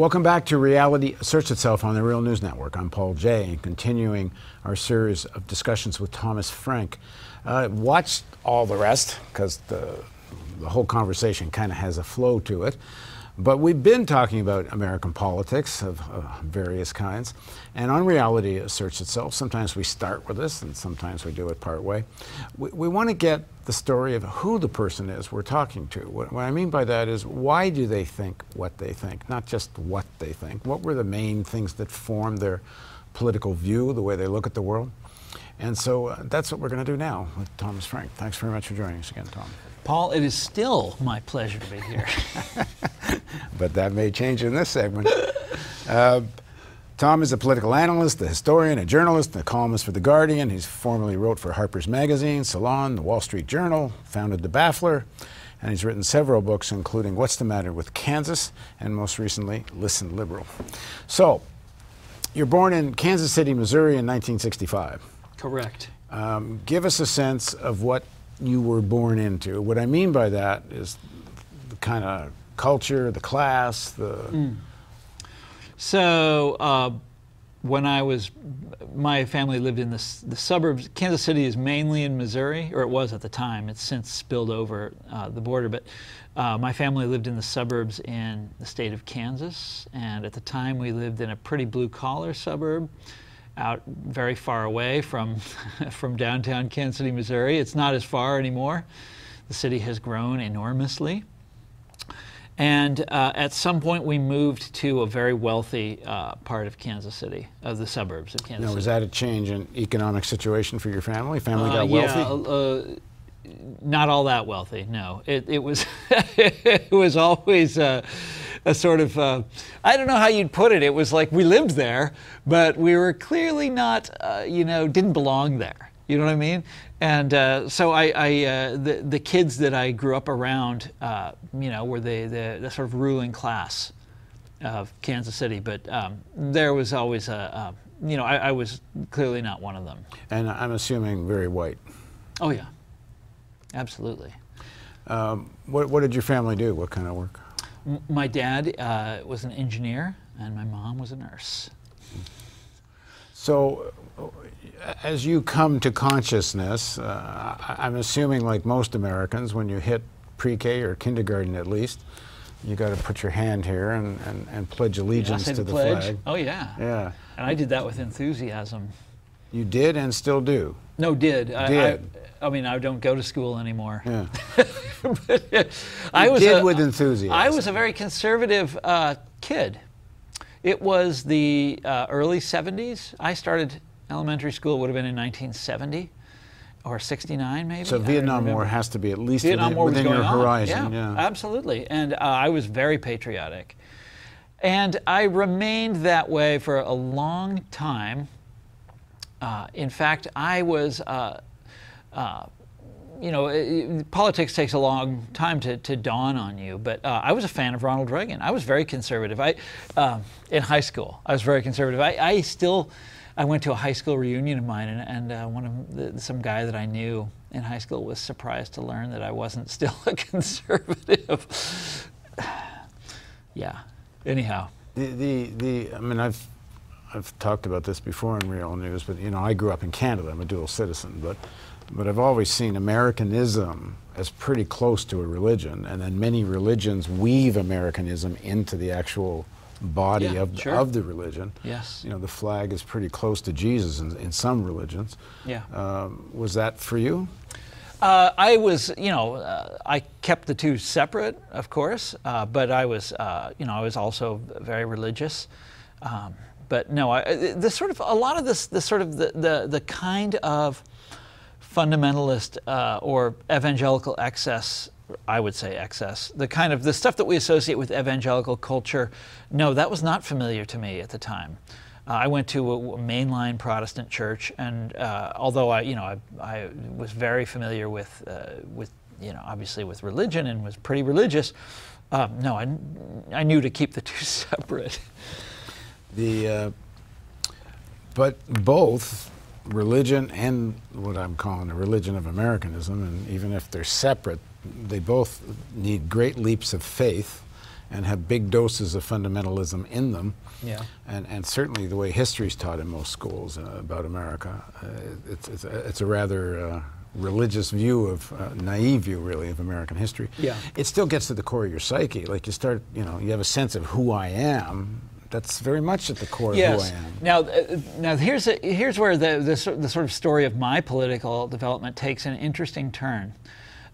Welcome back to Reality Asserts Itself on the Real News Network. I'm Paul Jay, and continuing our series of discussions with Thomas Frank. Uh, watch all the rest because the, the whole conversation kind of has a flow to it. But we've been talking about American politics of uh, various kinds. And on Reality Asserts Itself, sometimes we start with this and sometimes we do it part way. We, we want to get the story of who the person is we're talking to. What, what I mean by that is why do they think what they think, not just what they think. What were the main things that formed their political view, the way they look at the world? And so uh, that's what we're going to do now with Thomas Frank. Thanks very much for joining us again, Tom. Paul, it is still my pleasure to be here. but that may change in this segment. Uh, Tom is a political analyst, a historian, a journalist, a columnist for The Guardian. He's formerly wrote for Harper's Magazine, Salon, The Wall Street Journal, founded The Baffler, and he's written several books, including What's the Matter with Kansas, and most recently, Listen Liberal. So, you're born in Kansas City, Missouri in 1965. Correct. Um, give us a sense of what you were born into. What I mean by that is the kind of culture, the class, the. Mm. So, uh, when I was, my family lived in the, the, suburbs. Kansas City is mainly in Missouri, or it was at the time. It's since spilled over uh, the border. But uh, my family lived in the suburbs in the state of Kansas. And at the time, we lived in a pretty blue collar suburb out very far away from, from downtown Kansas City, Missouri. It's not as far anymore. The city has grown enormously. And uh, at some point, we moved to a very wealthy uh, part of Kansas City, of the suburbs of Kansas now, City. was that a change in economic situation for your family? Family got uh, wealthy? Yeah, uh, not all that wealthy, no. It, it was, it was always uh, a sort of, uh, I don't know how you'd put it. It was like we lived there, but we were clearly not, uh, you know, didn't belong there. You know what I mean? And uh, so I, I uh, the, the kids that I grew up around, uh, you know, were the, the, the, sort of ruling class of Kansas City. But um, there was always a, a you know, I, I was clearly not one of them. And I'm assuming very white. Oh, yeah. Absolutely. Um, what, what did your family do? What kind of work? my dad uh, was an engineer, and my mom was a nurse. So, as you come to consciousness, uh, I'm assuming, like most Americans, when you hit pre-K or kindergarten at least, you got to put your hand here and, and, and pledge allegiance to the pledge. flag. Oh yeah. Yeah. And I did that with enthusiasm. You did and still do. No, did. Did. I, I, I mean, I don't go to school anymore. Yeah. I was did a, with enthusiasm. I was a very conservative uh, kid. It was the uh, early 70s. I started elementary school, would have been in 1970 or 69 maybe. So Vietnam War has to be at least Vietnam within, within your horizon. Yeah, yeah. absolutely. And uh, I was very patriotic. And I remained that way for a long time. Uh, in fact, I was, uh, uh, you know, it, politics takes a long time to, to dawn on you, but uh, I was a fan of Ronald Reagan. I was very conservative. I, um, in high school, I was very conservative. I, I, still, I went to a high school reunion of mine, and, and uh, one of the, some guy that I knew in high school was surprised to learn that I wasn't still a conservative. yeah. Anyhow. The, the, the, I mean, I've I've talked about this before in Real News, but you know, I grew up in Canada. I'm a dual citizen, but but I've always seen Americanism as pretty close to a religion, and then many religions weave Americanism into the actual body yeah, of, sure. of the religion. Yes. You know, the flag is pretty close to Jesus in, in some religions. Yeah. Um, was that for you? Uh, I was, you know, uh, I kept the two separate, of course, uh, but I was, uh, you know, I was also very religious. Um, but no, I, the sort of a lot of this, the sort of the the, the kind of fundamentalist uh, or evangelical excess I would say excess. The kind of the stuff that we associate with evangelical culture, no, that was not familiar to me at the time. Uh, I went to a, a, mainline Protestant church, and uh, although I, you know, I, I, was very familiar with, uh, with, you know, obviously with religion and was pretty religious, um, no, I, I knew to keep the two separate. The, uh, but both religion and what I'm calling the religion of Americanism, and even if they're separate, they both need great leaps of faith and have big doses of fundamentalism in them. Yeah. And, and certainly the way history is taught in most schools uh, about America, uh, it's, it's, a, it's a rather uh, religious view of, uh, naive view really, of American history. Yeah. It still gets to the core of your psyche. Like you start, you know, you have a sense of who I am. That's very much at the core yes. of who I am. Now, uh, now here's a, here's where the, the the sort of story of my political development takes an interesting turn,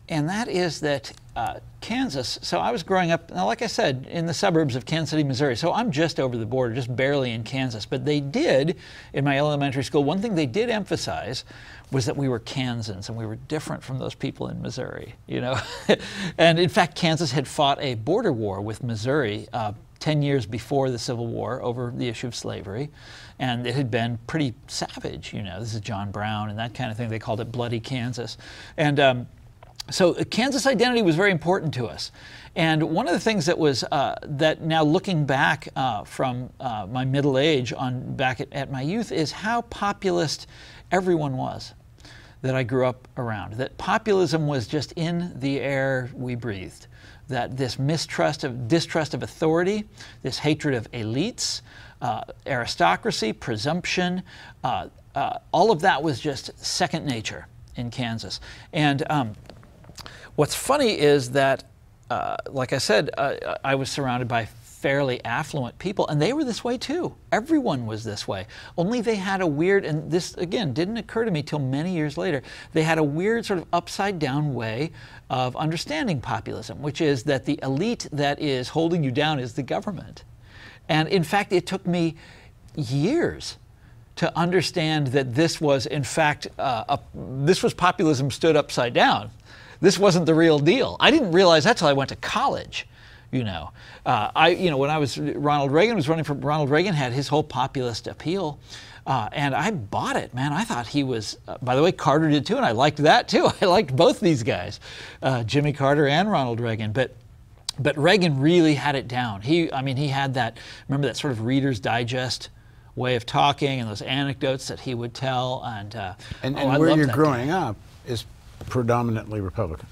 and that is that uh, Kansas. So I was growing up, now, like I said, in the suburbs of Kansas City, Missouri. So I'm just over the border, just barely in Kansas. But they did in my elementary school. One thing they did emphasize was that we were Kansans and we were different from those people in Missouri. You know, and in fact, Kansas had fought a border war with Missouri. Uh, 10 years before the Civil War over the issue of slavery. And it had been pretty savage, you know. This is John Brown and that kind of thing. They called it Bloody Kansas. And um, so uh, Kansas identity was very important to us. And one of the things that was uh, that now looking back uh, from uh, my middle age on back at, at my youth is how populist everyone was that I grew up around. That populism was just in the air we breathed that this mistrust of distrust of authority, this hatred of elites, uh, aristocracy, presumption, uh, all of that was just second nature in Kansas. And um, what's funny is that, uh, like I said, uh, I was surrounded by fairly affluent people, and they were this way too. Everyone was this way. Only they had a weird, and this again didn't occur to me till many years later, they had a weird sort of upside down way of understanding populism, which is that the elite that is holding you down is the government. And in fact, it took me years to understand that this was, in fact, uh, a, this was populism stood upside down. This wasn't the real deal. I didn't realize that till I went to college. You know, uh, I you know when I was Ronald Reagan was running for Ronald Reagan had his whole populist appeal. Uh, and I bought it, man. I thought he was. Uh, by the way, Carter did too, and I liked that too. I liked both these guys, uh, Jimmy Carter and Ronald Reagan. But but Reagan really had it down. He, I mean, he had that. Remember that sort of Reader's Digest way of talking and those anecdotes that he would tell. And And, oh, and I where you're growing guy. up is predominantly Republican.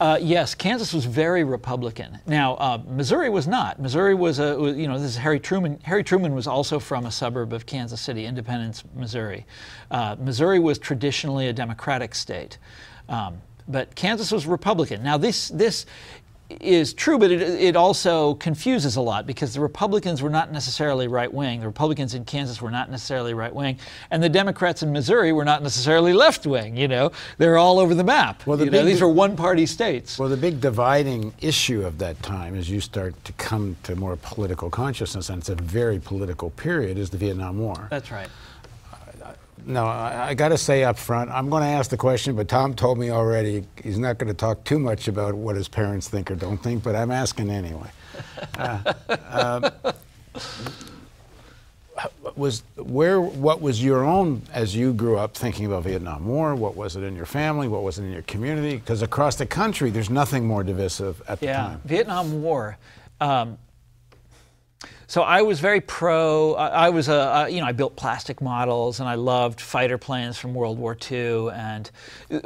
Uh, yes, Kansas was very Republican. Now, uh, Missouri was not. Missouri was a, you know, this is Harry Truman. Harry Truman was also from a suburb of Kansas City, Independence, Missouri. Uh, Missouri was traditionally a Democratic state, um, but Kansas was Republican. Now, this this is true, but it, it also confuses a lot because the Republicans were not necessarily right wing. The Republicans in Kansas were not necessarily right wing, and the Democrats in Missouri were not necessarily left wing. You know, they're all over the map. Well, the You know, these are one party states. Well, the big dividing issue of that time, as you start to come to more political consciousness, and it's a very political period, is the Vietnam War. That's right. No, I, I got to say up front, I'm going to ask the question, but Tom told me already he's not going to talk too much about what his parents think or don't think, but I'm asking anyway. Uh, um, was where what was your own as you grew up thinking about Vietnam War? What was it in your family? What was it in your community? Because across the country, there's nothing more divisive at the Yeah, time. Vietnam War. Um, so I was very pro. I I was a, a you know I built plastic models and I loved fighter planes from World War II. And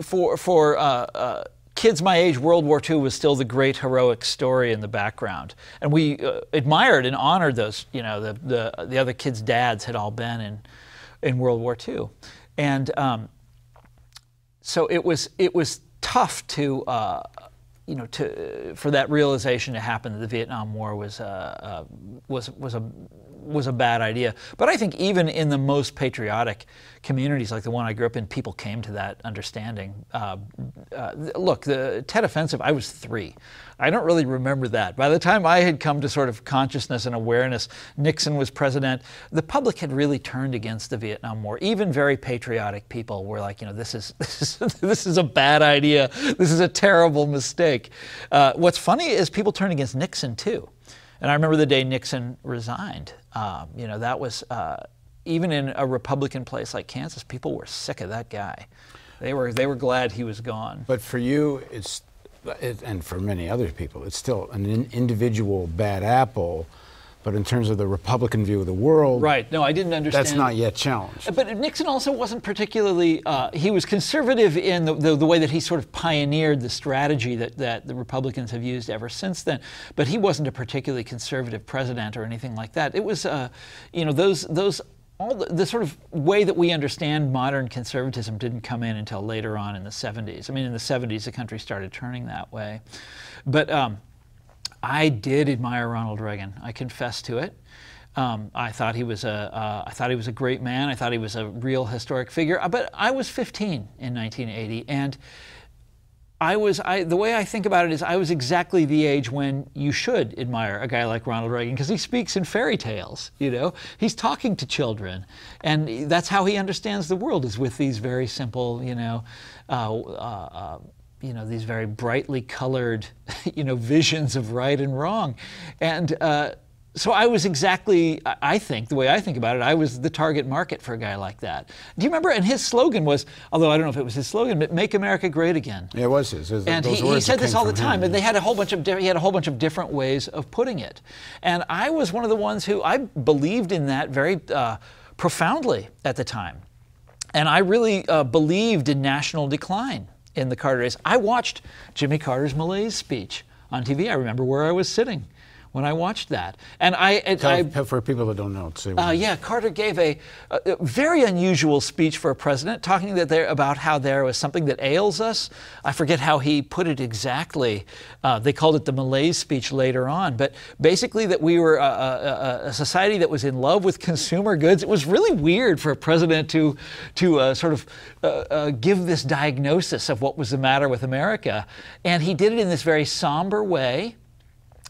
for for uh, uh, kids my age, World War II was still the great heroic story in the background, and we uh, admired and honored those. You know the the the other kids' dads had all been in in World War II, and um, so it was it was tough to uh, you know to for that realization to happen that the Vietnam War was uh, uh, was was a was a bad idea. But I think even in the most patriotic communities like the one I grew up in, people came to that understanding. Uh, uh, look, the Tet Offensive, I was three. I don't really remember that. By the time I had come to sort of consciousness and awareness, Nixon was president. The public had really turned against the Vietnam War. Even very patriotic people were like, you know, this is this is, this is a bad idea. This is a terrible mistake. Uh, what's funny is people turned against Nixon too. And I remember the day Nixon resigned. Um, you know, that was uh, even in a Republican place like Kansas, people were sick of that guy. They were they were glad he was gone. But for you, it's, it, and for many other people, it's still an in, individual bad apple. But in terms of the Republican view of the world, Right. No, I didn't understand. that's not yet challenged. But Nixon also wasn't particularly, uh, he was conservative in the, the, the, way that he sort of pioneered the strategy that, that the Republicans have used ever since then. But he wasn't a particularly conservative president or anything like that. It was, uh, you know, those, those all the, the, sort of way that we understand modern conservatism didn't come in until later on in the 70s. I mean, in the 70s, the country started turning that way. But um, I did admire Ronald Reagan. I confess to it. Um, I thought he was a, uh, I thought he was a great man. I thought he was a real historic figure. But I was 15 in 1980, and I was, I, the way I think about it is, I was exactly the age when you should admire a guy like Ronald Reagan because he speaks in fairy tales. You know, he's talking to children, and that's how he understands the world is with these very simple, you know, uh, uh, you know, these very brightly colored, you know, visions of right and wrong, and uh, so I was exactly, I think, the way I think about it, I was the target market for a guy like that. Do you remember? And his slogan was, although I don't know if it was his slogan, but "Make America Great Again." Yeah, it was his. And he, he, said this all the time. Him. And they had a whole bunch of he had a whole bunch of different ways of putting it. And I was one of the ones who I believed in that very uh, profoundly at the time. And I really uh, believed in national decline in the Carter days. I watched Jimmy Carter's malaise speech on TV. I remember where I was sitting when I watched that. And I, I for people that don't know, say uh, yeah, Carter gave a, a, very unusual speech for a president, talking that there about how there was something that ails us. I forget how he put it exactly. Uh, they called it the malaise speech later on, but basically that we were a, a, a, society that was in love with consumer goods. It was really weird for a president to to uh, sort of uh, uh, give this diagnosis of what was the matter with America, and he did it in this very somber way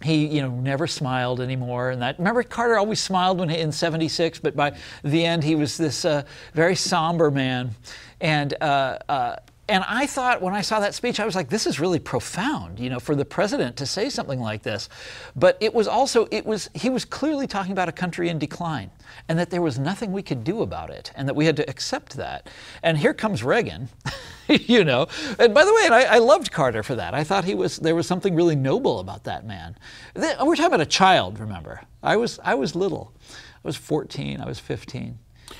he you know never smiled anymore and that. Remember carter always smiled when he, in 76 but by the end he was this uh, very somber man. And uh, uh, and I thought when I saw that speech, I was like, this is really profound, you know, for the president to say something like this. But it was also, it was, he was clearly talking about a country in decline and that there was nothing we could do about it and that we had to accept that. And here comes Reagan, you know. And by the way, I, I, loved Carter for that. I thought he was, there was something really noble about that man. We're talking about a child, remember. I was, I was little. I was 14, I was 15.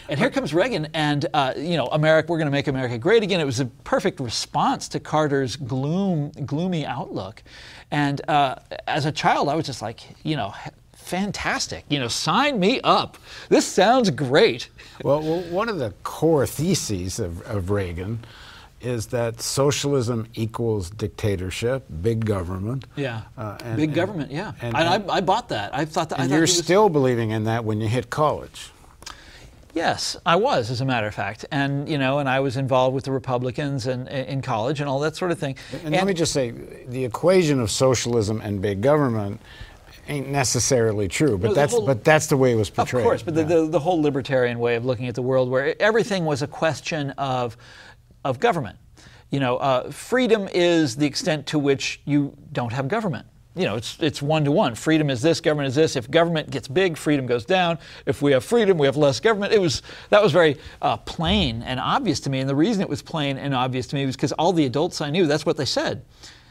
And here comes Reagan, and uh, you know, America, we're going to make America great again. It was a perfect response to Carter's gloom, gloomy outlook. And uh, as a child, I was just like, you know, fantastic. You know, sign me up. This sounds great. Well, well one of the core theses of, of Reagan is that socialism equals dictatorship, big government. Yeah, uh, and, big and, government. Yeah, and, I, I, bought that. I thought that. And I thought you're was... still believing in that when you hit college. Yes, I was, as a matter of fact, and you know, and I was involved with the Republicans and in college and all that sort of thing. And, and let me just say, the equation of socialism and big government ain't necessarily true, but no, that's whole, but that's the way it was portrayed. Of course, but yeah. the, the, the whole libertarian way of looking at the world, where everything was a question of of government. You know, uh, freedom is the extent to which you don't have government you know, it's it's one to one. Freedom is this, government is this. If government gets big, freedom goes down. If we have freedom, we have less government. It was that was very uh, plain and obvious to me. And the reason it was plain and obvious to me was because all the adults I knew, that's what they said.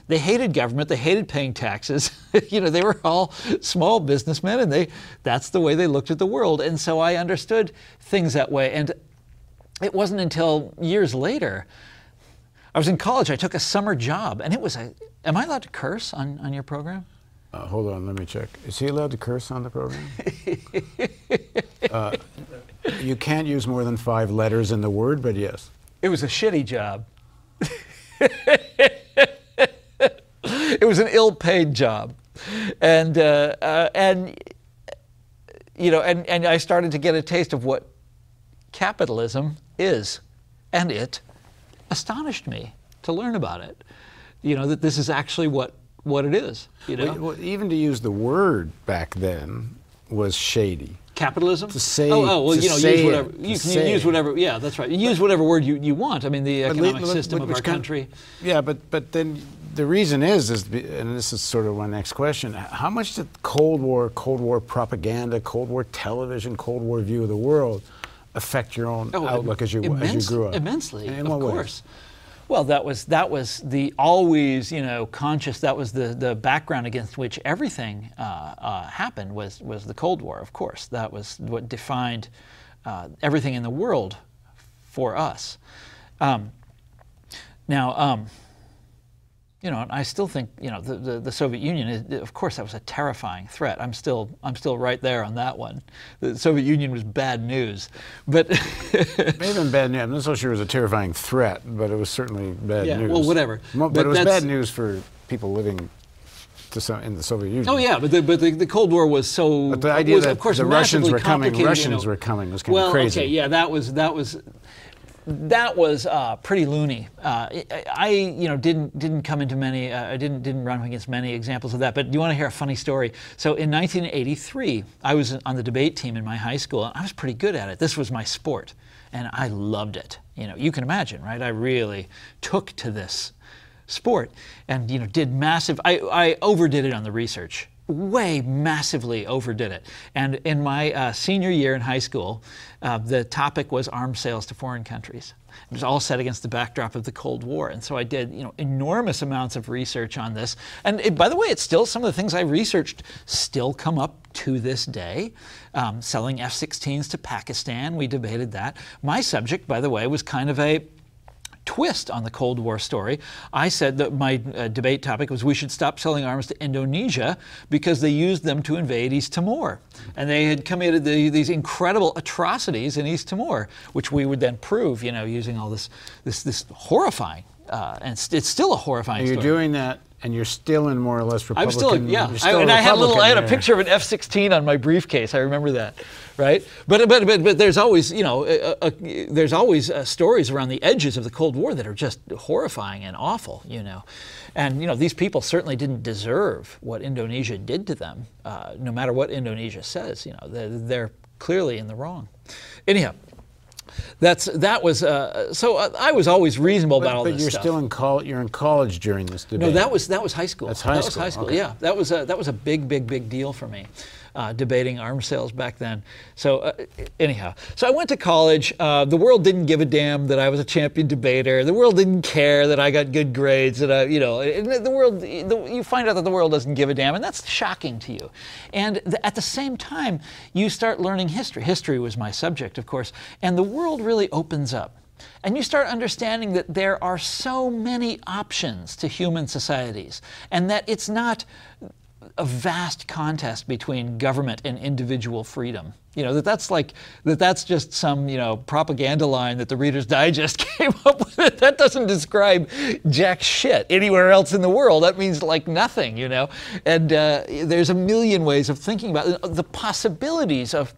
They hated government. They hated paying taxes. you know, they were all small businessmen, and they that's the way they looked at the world. And so I understood things that way. And it wasn't until years later. I was in college. I took a summer job, and it was a Am I allowed to curse on, on your program? Uh, hold on, let me check. Is he allowed to curse on the program? uh, you can't use more than five letters in the word, but yes. It was a shitty job. it was an ill-paid job, and uh, uh, and you know, and and I started to get a taste of what capitalism is, and it astonished me to learn about it you know, that this is actually what, what it is. You know? Well, even to use the word back then was shady. Capitalism? To say, oh, oh well, you know, use whatever. It, you can use whatever. Yeah, that's right. You use whatever word you, you want. I mean, the economic but, system but, of our country. Yeah, but but then the reason is is and this is sort of my next question. How much did Cold War, Cold War propaganda, Cold War television, Cold War view of the world affect your own oh, outlook as you immense, as you grew up? Immensely, In of course. Well, that was that was the always you know conscious. That was the the background against which everything uh, uh, happened was was the Cold War. Of course, that was what defined uh, everything in the world for us. Um, now, um, you know, I still think you know the, the, the, Soviet Union. Is, of course, that was a terrifying threat. I'm still I'm still right there on that one. The Soviet Union was bad news, but maybe bad news. I'm not so sure it was a terrifying threat, but it was certainly bad yeah, news. Well, whatever. But, but it was bad news for people living some, in the Soviet Union. Oh yeah, but the, but the, the Cold War was so. But the idea was, that of course, the Russians were coming, Russians you know, were coming was kind well, of crazy. Well, okay, yeah, that was that was that was uh, pretty loony. Uh, I, you know, didn't didn't come into many. Uh, I didn't didn't run against many examples of that. But you want to hear a funny story? So in 1983, I was on the debate team in my high school, and I was pretty good at it. This was my sport, and I loved it. You know, you can imagine, right? I really took to this sport, and you know, did massive. I, I overdid it on the research way massively overdid it. And in my uh, senior year in high school, uh, the topic was arms sales to foreign countries. It was all set against the backdrop of the Cold War, and so I did, you know, enormous amounts of research on this. And it, by the way, it's still some of the things I researched still come up to this day. Um, selling F-16s to Pakistan, we debated that. My subject, by the way, was kind of a twist on the Cold War story. I said that my uh, debate topic was we should stop selling arms to Indonesia because they used them to invade East Timor. And they had committed the, these incredible atrocities in East Timor, which we would then prove, you know, using all this, this, this horrifying, uh, and it's still a horrifying You're story. doing that and you're still in more or less Republican. I'm still, yeah. Still I, and I had a little, I had a picture of an F-16 on my briefcase. I remember that, right? But but but, but there's always, you know, uh, uh, there's always uh, stories around the edges of the Cold War that are just horrifying and awful, you know. And you know, these people certainly didn't deserve what Indonesia did to them. Uh, no matter what Indonesia says, you know, they're, they're clearly in the wrong. Anyhow, that's that was uh, so uh, I was always reasonable but, about all but this you're stuff. still in college. You're in college during this debate. No, that was that was high school. That's high that school. was high school. Okay. Yeah, that was a that was a big, big, big deal for me. Uh, debating arms sales back then. So uh, anyhow, so I went to college. Uh, the world didn't give a damn that I was a champion debater. The world didn't care that I got good grades. That I, you know, the world. The, you find out that the world doesn't give a damn, and that's shocking to you. And the, at the same time, you start learning history. History was my subject, of course, and the world really opens up. And you start understanding that there are so many options to human societies, and that it's not a vast contest between government and individual freedom. You know, that that's like, that that's just some, you know, propaganda line that the Reader's Digest came up with. That doesn't describe jack shit anywhere else in the world. That means like nothing, you know? And uh, there's a million ways of thinking about it. the possibilities of,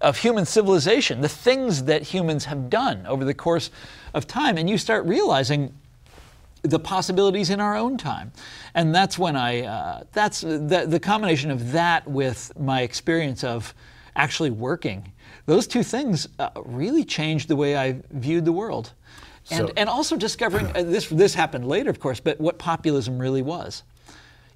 of human civilization, the things that humans have done over the course of time. And you start realizing the possibilities in our own time. And that's when I, uh, that's the, the combination of that with my experience of actually working, those two things uh, really changed the way I viewed the world. And, So- and also discovering, uh, this, this happened later, of course, but what populism really was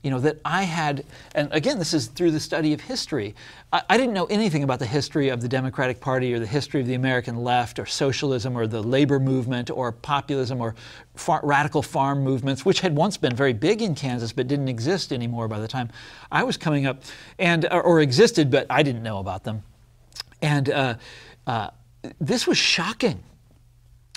you know, that I had, and again, this is through the study of history. I, I, didn't know anything about the history of the Democratic Party or the history of the American left or socialism or the labor movement or populism or far, radical farm movements, which had once been very big in Kansas but didn't exist anymore by the time I was coming up, and or, or existed, but I didn't know about them. And uh, uh, this was shocking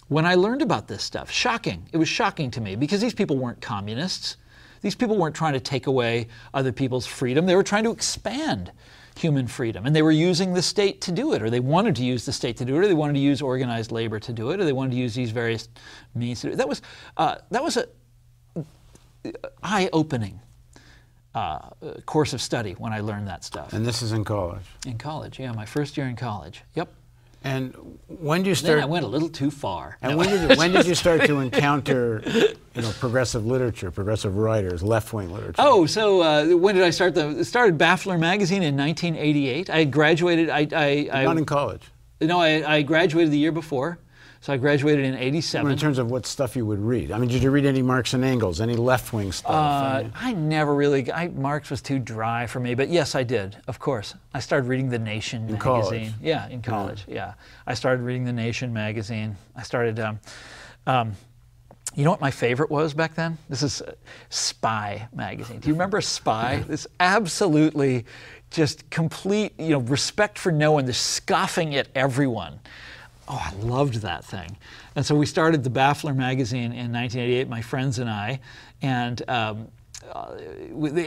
when I learned about this stuff. Shocking. It was shocking to me because these people weren't communists. These people weren't trying to take away other people's freedom. They were trying to expand human freedom. And they were using the state to do it, or they wanted to use the state to do it, or they wanted to use organized labor to do it, or they wanted to use these various means to do it. That was, uh, that was a eye-opening uh, course of study when I learned that stuff. And this is in college. In college, yeah, my first year in college. Yep. And when did you Then I went a little too far. And No. when did, when did you start to encounter, you know, progressive literature, progressive writers, left-wing literature? Oh, so uh, when did I start? The started Baffler magazine in 1988. I graduated. I, I, I not in college. no, I, I graduated the year before. So I graduated in '87. In terms of what stuff you would read. I mean, did you read any Marx and Engels, any left-wing stuff? I Uh, mean, I never really. I, Marx was too dry for me, but yes, I did. Of course, I started reading the Nation magazine. college? Yeah, in college. Yeah, I started reading the Nation magazine. I started. Um, um, you know what my favorite was back then? This is uh, Spy magazine. Do you remember Spy? This absolutely just complete, you know, respect for no one, this scoffing at everyone. Oh, I loved that thing. And so we started the Baffler magazine in 1988, my friends and I, and um, uh,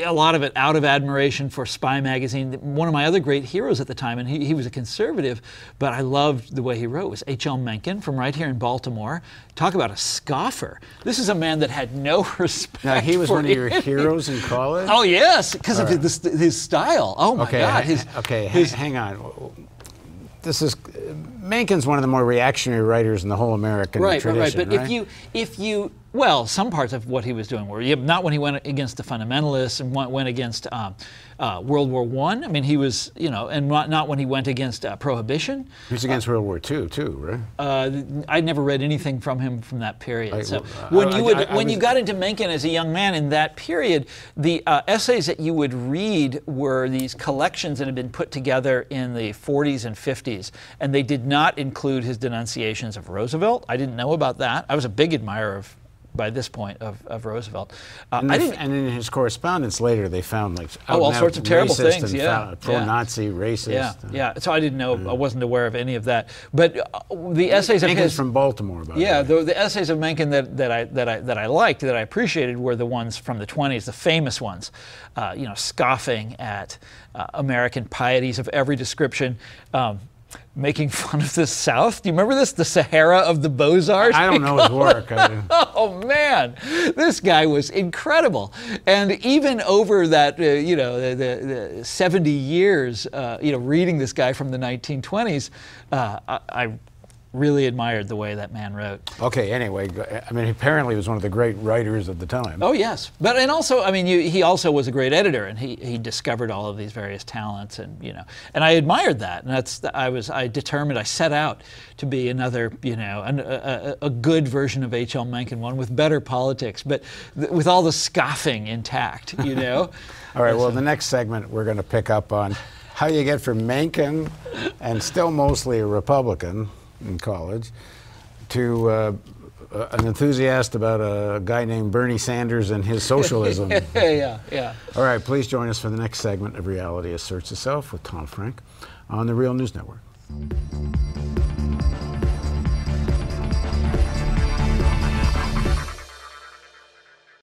a lot of it out of admiration for Spy magazine. One of my other great heroes at the time, and he, he was a conservative, but I loved the way he wrote, was H.L. Mencken from right here in Baltimore. Talk about a scoffer. This is a man that had no respect. Now, he was one of your anything. heroes in college? Oh yes, because of his, his style. Oh my okay, God, his, okay, his- hang on. This is Mencken's one of the more reactionary writers in the whole American right, right, right. tradition. But if you, if you, well, some parts of what he was doing were not when he went against the fundamentalists and went, went against um, uh, World War One. I. mean, he was, you know, and not, not when he went against uh, prohibition. he was against World War II too, right? Uh, I never read anything from him from that period. I- so well, when I- you would, I- I when you got into Mencken as a young man in that period, the uh, essays that you would read were these collections that had been put together in the 40s and 50s, and they did not include his denunciations of Roosevelt. I didn't know about that. I was a big admirer of. By this point of, of Roosevelt, uh, And, I didn't. and in his correspondence later, they found like Oh, all sorts of terrible things, yeah, pro-Nazi, racist. yeah, uh, yeah. So I didn't know. I wasn't aware of any of that. But uh, the essays of Mencken's his, from Baltimore, by Yeah, the way. the, the essays of Mencken that, that, I, that, I, that I liked, that I appreciated, were the ones from the 20s, the famous ones, uh, you know, scoffing at uh, American pieties of every description. Um, Making fun of the South. Do you remember this? The Sahara of the Bozart? I don't know his work. Oh man, this guy was incredible. And even over that, uh, you know, the, the, the 70 years, uh, you know, reading this guy from the 1920s, uh, I, I really admired the way that man wrote. okay, anyway, I mean, apparently he was one of the great writers of the time. Oh yes, but and also, I mean, you, he also was a great editor, and he, he discovered all of these various talents, and you know, and I admired that, and that's I was I determined I set out to be another you know an, a, a, good version of H. L. Mencken, one with better politics, but th- with all the scoffing intact, you know. All right, well, the next segment we're going to pick up on how you get from Mencken, and still mostly a Republican in college, to uh, an enthusiast about a guy named Bernie Sanders and his socialism. yeah, yeah, yeah. All right, please join us for the next segment of Reality Asserts Itself with Tom Frank on the Real News Network.